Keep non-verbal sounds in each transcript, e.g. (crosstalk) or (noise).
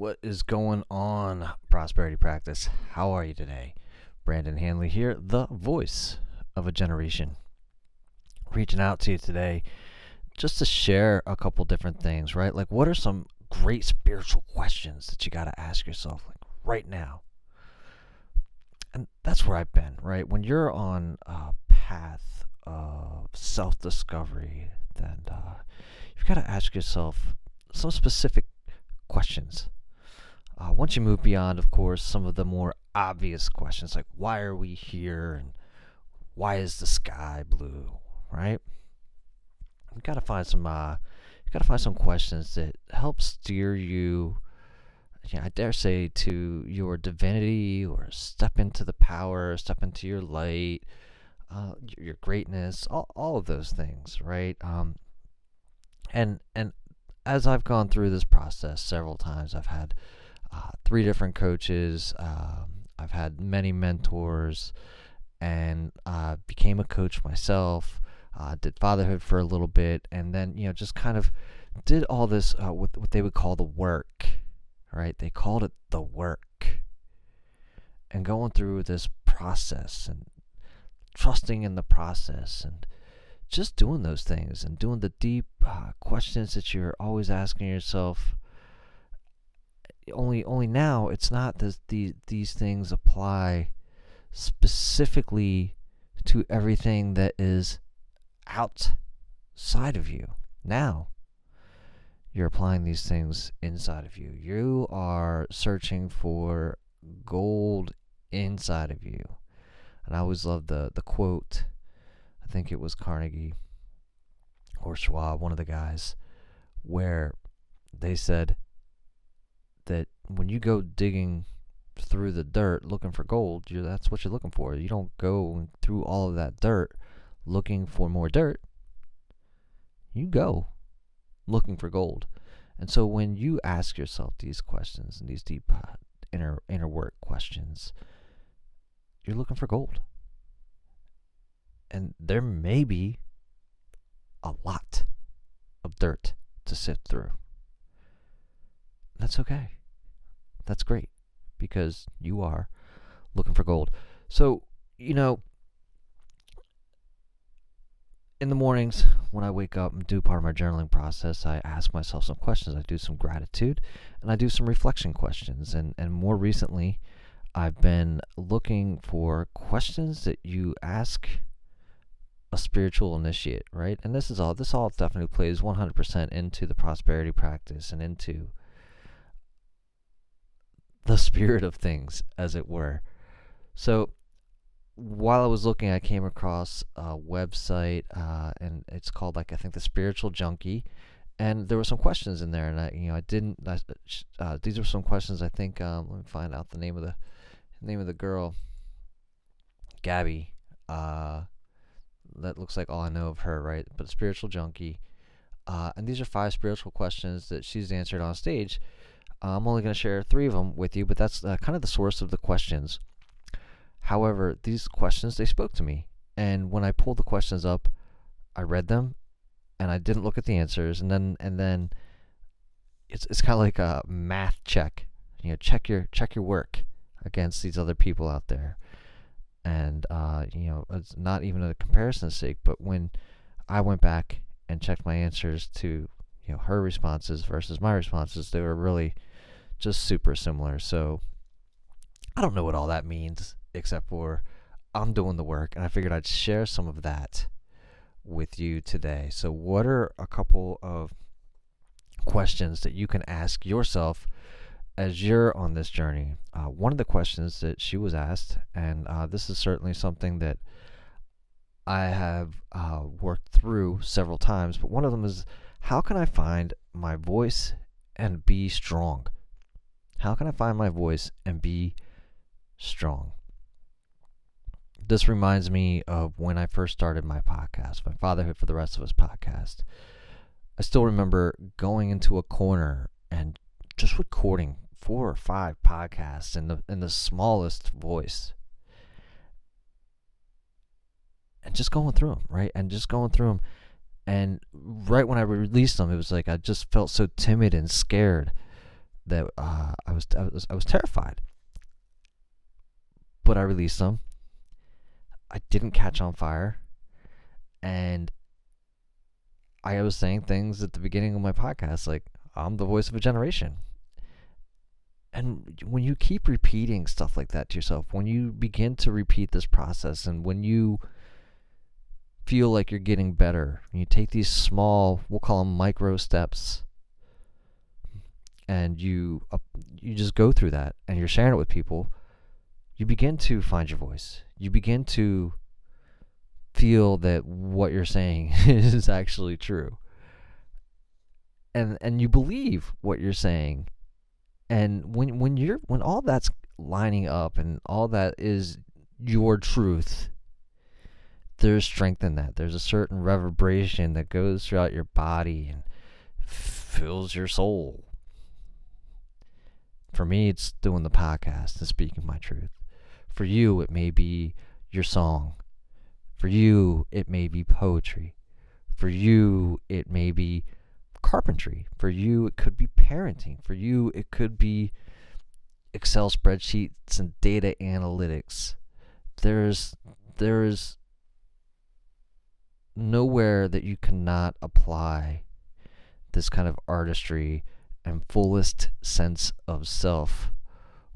What is going on, Prosperity Practice? How are you today? Brandon Hanley here, the voice of a generation. Reaching out to you today just to share a couple different things, right? Like, what are some great spiritual questions that you got to ask yourself, like, right now? And that's where I've been, right? When you're on a path of self discovery, then uh, you've got to ask yourself some specific questions. Uh, once you move beyond, of course, some of the more obvious questions like why are we here and why is the sky blue, right? You got to find some. Uh, you got to find some questions that help steer you. Yeah, I dare say to your divinity, or step into the power, step into your light, uh, your greatness, all, all of those things, right? Um, and and as I've gone through this process several times, I've had uh, three different coaches. Um, I've had many mentors, and uh, became a coach myself. Uh, did fatherhood for a little bit, and then you know just kind of did all this uh, what what they would call the work, right? They called it the work, and going through this process and trusting in the process and just doing those things and doing the deep uh, questions that you're always asking yourself only only now it's not that these these things apply specifically to everything that is outside of you. Now you're applying these things inside of you. You are searching for gold inside of you. And i always love the the quote I think it was Carnegie or Schwab, one of the guys, where they said that when you go digging through the dirt looking for gold, that's what you're looking for. You don't go through all of that dirt looking for more dirt. You go looking for gold. And so when you ask yourself these questions and these deep uh, inner inner work questions, you're looking for gold and there may be a lot of dirt to sift through. That's okay. That's great because you are looking for gold. So, you know, in the mornings when I wake up and do part of my journaling process, I ask myself some questions. I do some gratitude and I do some reflection questions. And, and more recently, I've been looking for questions that you ask a spiritual initiate, right? And this is all this all definitely plays 100% into the prosperity practice and into the spirit of things as it were. So while I was looking, I came across a website, uh, and it's called like I think the Spiritual Junkie, and there were some questions in there, and I, you know, I didn't. I, uh, these are some questions. I think. Um, let me find out the name of the name of the girl. Gabby. Uh, that looks like all I know of her, right? But spiritual junkie. Uh, and these are five spiritual questions that she's answered on stage. I'm only going to share three of them with you, but that's uh, kind of the source of the questions. However, these questions they spoke to me, and when I pulled the questions up, I read them, and I didn't look at the answers, and then and then it's it's kind of like a math check. You know, check your check your work against these other people out there and uh, you know it's not even a comparison's sake but when i went back and checked my answers to you know her responses versus my responses they were really just super similar. So i don't know what all that means except for i'm doing the work and i figured i'd share some of that with you today. So what are a couple of questions that you can ask yourself as you're on this journey, uh, one of the questions that she was asked, and uh, this is certainly something that I have uh, worked through several times, but one of them is how can I find my voice and be strong? How can I find my voice and be strong? This reminds me of when I first started my podcast, my Fatherhood for the Rest of Us podcast. I still remember going into a corner and just recording four or five podcasts in the in the smallest voice and just going through them right and just going through them and right when i released them it was like i just felt so timid and scared that uh, was I was I was terrified. But I released them. I didn't catch on fire. And I was saying things at the beginning of my podcast like I'm the voice of a generation. And when you keep repeating stuff like that to yourself, when you begin to repeat this process and when you feel like you're getting better, you take these small, we'll call them micro steps and you uh, you just go through that and you're sharing it with people, you begin to find your voice. You begin to feel that what you're saying (laughs) is actually true. And and you believe what you're saying. And when when you're when all that's lining up and all that is your truth, there's strength in that. There's a certain reverberation that goes throughout your body and fills your soul. For me, it's doing the podcast and speaking my truth. For you, it may be your song. For you, it may be poetry. For you, it may be carpentry. For you, it could be parenting. For you, it could be Excel spreadsheets and data analytics. There's there's nowhere that you cannot apply this kind of artistry and fullest sense of self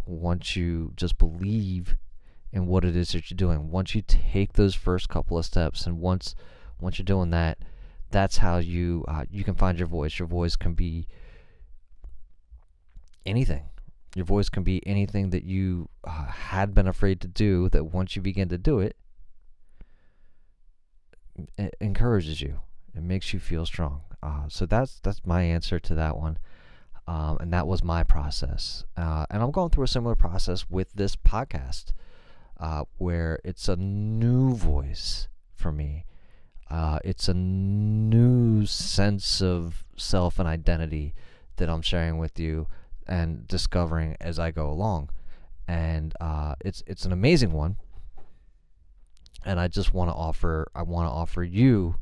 once you just believe in what it is that you're doing. Once you take those first couple of steps, and once once you're doing that, that's how you uh, you can find your voice. Your voice can be anything. Your voice can be anything that you uh, had been afraid to do. That once you begin to do it, it encourages you. It makes you feel strong. Uh, so that's that's my answer to that one. Um, and that was my process. Uh, and I'm going through a similar process with this podcast, uh, where it's a new voice for me. Uh, it's a new sense of self and identity that I'm sharing with you and discovering as I go along. And uh, it's it's an amazing one. And I just want to offer I want to offer you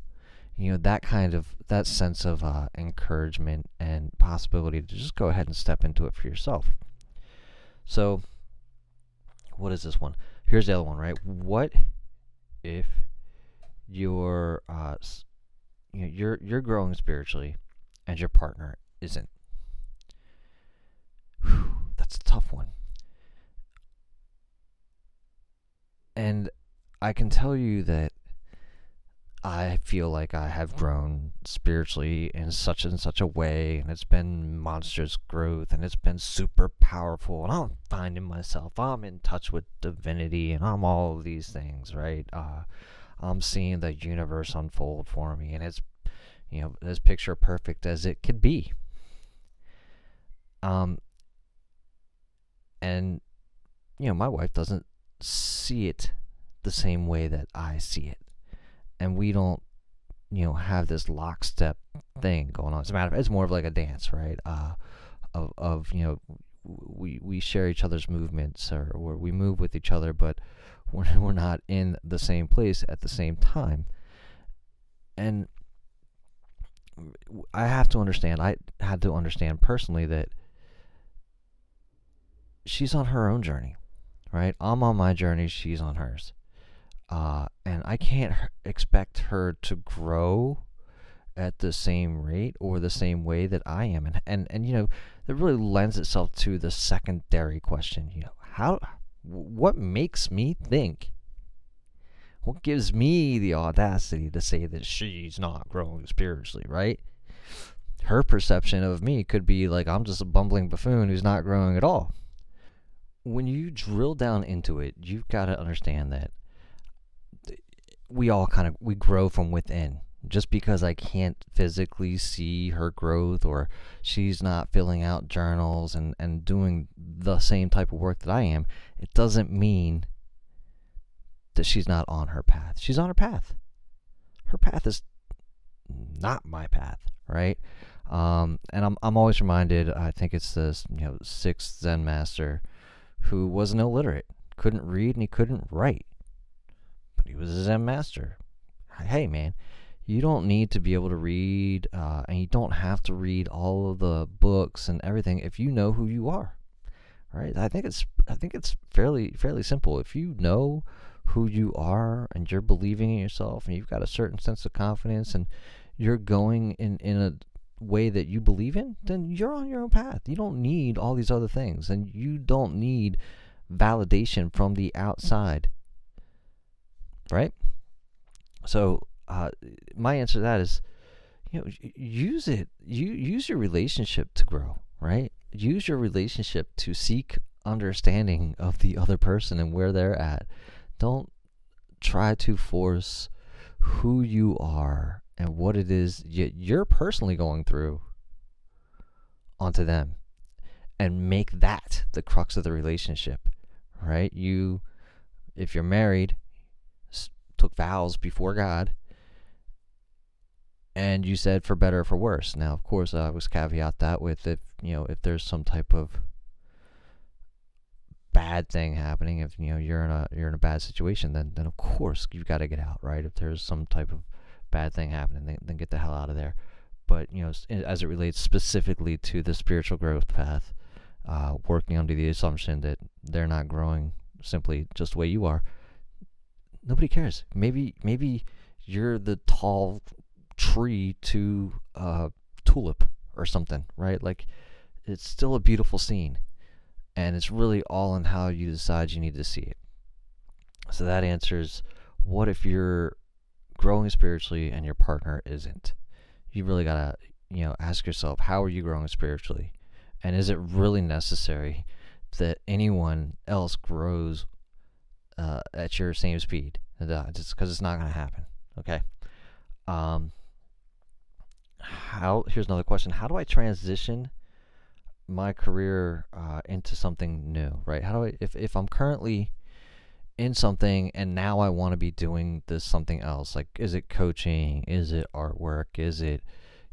you know that kind of that sense of uh, encouragement and possibility to just go ahead and step into it for yourself. So what is this one? Here's the other one right? What if you're uh, you know you're you're growing spiritually and your partner isn't? Whew, that's a tough one. And i can tell you that I feel like I have grown spiritually in such and such a way, and it's been monstrous growth, and it's been super powerful, and I'm finding myself. I'm in touch with divinity, and I'm all of these things, right? Uh, I'm seeing the universe unfold for me, and it's, you know, as picture perfect as it could be. Um, and, you know, my wife doesn't see it the same way that I see it and we don't you know have this lockstep thing going on. As a matter of it's more of like a dance, right? Uh, of of you know we we share each other's movements or, or we move with each other, but we're (laughs) we're not in the same place at the same time. And I have to understand. I had to understand personally that she's on her own journey, right? I'm on my journey. She's on hers. Uh, and I can't expect her to grow at the same rate or the same way that I am. And, and, and you know, that really lends itself to the secondary question, you know, how, what makes me think? What gives me the audacity to say that she's not growing spiritually, right? Her perception of me could be like I'm just a bumbling buffoon who's not growing at all. When you drill down into it, you've got to understand that we all kind of we grow from within just because I can't physically see her growth or she's not filling out journals and, and doing the same type of work that I am, it doesn't mean that she's not on her path. She's on her path. Her path is not my path, right? Um, and I'm I'm always reminded. I think it's this you know sixth Zen master who was an illiterate, couldn't read and he couldn't write but he was a Zen master. Hey, man, you don't need to be able to read, uh, and you don't have to read all of the books and everything if you know who you are. right? I think it's I think it's fairly fairly simple. If you know who you are and you're believing in yourself and you've got a certain sense of confidence and you're going in in a way that you believe in, then you're on your own path. You don't need all these other things and you don't need validation from the outside. Right? So, uh, my answer to that is you know use it you use your relationship to grow right? Use your relationship to seek understanding of the other person and where they're at. Don't try to force who you are and what it is you're personally going through onto them and make that the crux of the relationship right? You if you're married took vows before god and you said for better or for worse. Now, of course, I was caveat that with if you know if there's some type of bad thing happening, if you know you're in a you're in a bad situation, then then of course you've got to get out, right? If there's some type of bad thing happening, then, then get the hell out of there. But you know, as it relates specifically to the spiritual growth path, uh, working under the assumption that they're not growing simply just the way you are, nobody cares. Maybe maybe you're the tall tree to a tulip or something, right? Like it's still a beautiful scene. And it's really all in how you decide you need to see it. So that answers what if you're growing spiritually and your partner isn't? You really got to, you know, ask yourself, how are you growing spiritually? And is it really necessary that anyone else grows uh, at your same speed? Just because it's not going to happen. Okay. Um, how here's another question how do i transition my career uh, into something new right how do i if, if i'm currently in something and now i want to be doing this something else like is it coaching is it artwork is it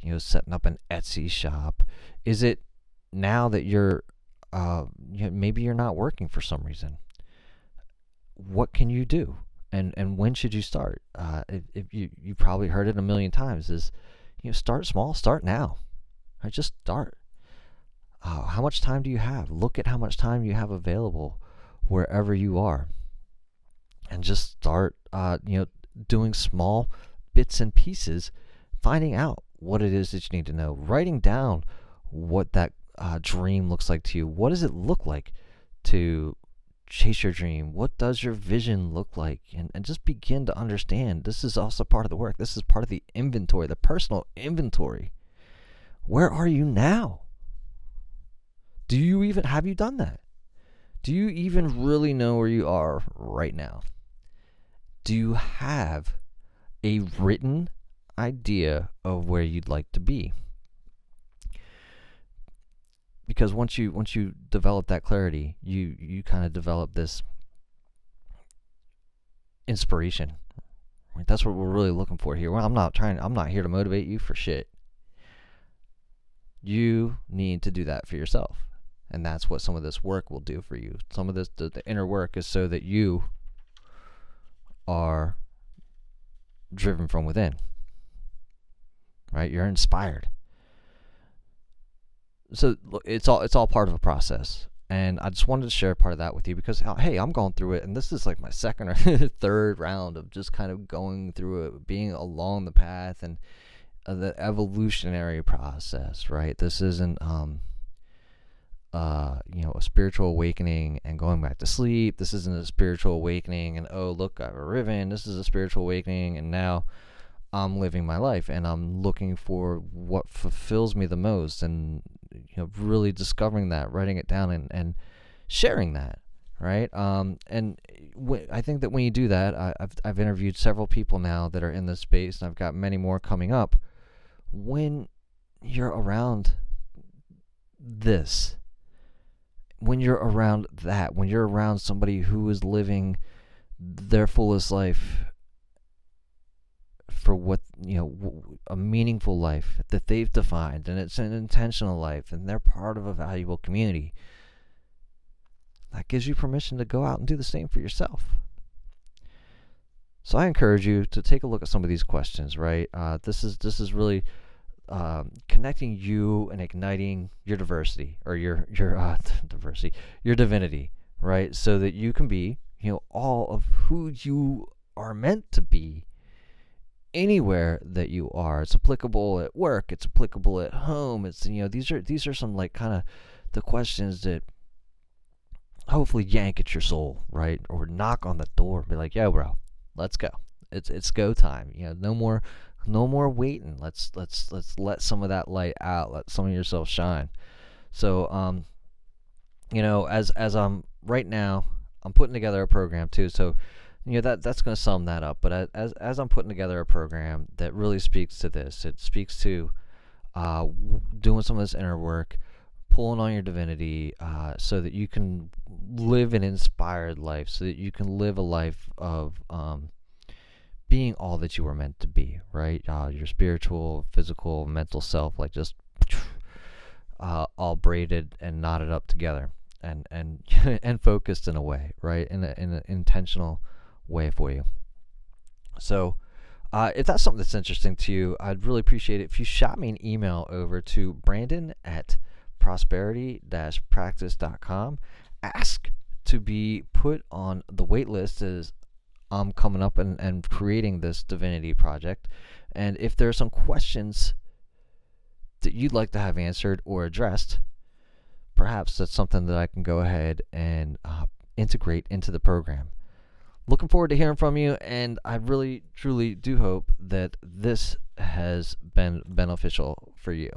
you know setting up an etsy shop is it now that you're uh, you know, maybe you're not working for some reason what can you do and and when should you start uh, if, if you you probably heard it a million times is you know, start small, start now. Right? Just start. Uh, how much time do you have? Look at how much time you have available wherever you are. And just start, uh, you know, doing small bits and pieces, finding out what it is that you need to know, writing down what that uh, dream looks like to you. What does it look like to chase your dream? What does your vision look like? And, and just begin to understand this is also part of the work. This is part of the inventory, the personal inventory. Where are you now? Do you even have you done that? Do you even really know where you are right now? Do you have a written idea of where you'd like to be? Because once you once you develop that clarity, you you kind of develop this inspiration. Right? That's what we're really looking for here. Well, I'm not trying. I'm not here to motivate you for shit. You need to do that for yourself, and that's what some of this work will do for you. Some of this, the, the inner work, is so that you are driven from within. Right? You're inspired so it's all it's all part of a process and I just wanted to share part of that with you because hey, I'm going through it, and this is like my second or (laughs) third round of just kind of going through it, being along the path and uh, the evolutionary process. Right? This isn't um, uh, you know, a spiritual awakening and going back to sleep. This isn't a spiritual awakening and oh look, I've arriven. This is a spiritual awakening, and now I'm living my life and I'm looking for what fulfills me the most and you know really discovering that writing it down and, and sharing that right? Um, and I think that when you do that I, have I've interviewed several people now that are in this space and I've got many more coming up. When you're around this when you're around that when you're around somebody who is living their fullest life for what you know a meaningful life that they've defined and it's an intentional life and they're part of a valuable community. That gives you permission to go out and do the same for yourself. So i encourage you to take a look at some of these questions right? Uh, this is this is really um, connecting you and igniting your diversity or your your uh, (laughs) diversity, your divinity, right? So that you can be, you know, all of who you are meant to be anywhere that you are. It's applicable at work. It's applicable at home. It's you know these are these are some like kind of the questions that hopefully yank at your soul, right? Or knock on the door and be like, "Yo, bro, let's go. It's it's go time. You know, no more no more waiting. Let's let's let's let some of that light out. Let some of yourself shine." So, um, you know, as as I'm right now, I'm putting together a program too. So, you know that that's going to sum that up. But as as I'm putting together a program that really speaks to this, it speaks to uh, doing some of this inner work, pulling on your divinity, uh, so that you can live an inspired life, so that you can live a life of um, being all that you were meant to be. Right, uh, your spiritual, physical, mental self, like just (sniffs) uh, all braided and knotted up together and and (laughs) and focused in a way, right? In a, in an intentional way for you. So, uh, if that's something that's interesting to you, I'd really appreciate it if you shot me an email over to Brandon at prosperity-practice.com. Ask to be put on the wait list as I'm coming up and, and creating this divinity project. And if there are some questions that you'd like to have answered or addressed, perhaps that's something that I can go ahead and uh, integrate into the program. Looking forward to hearing from you, and I really, truly do hope that this has been beneficial for you.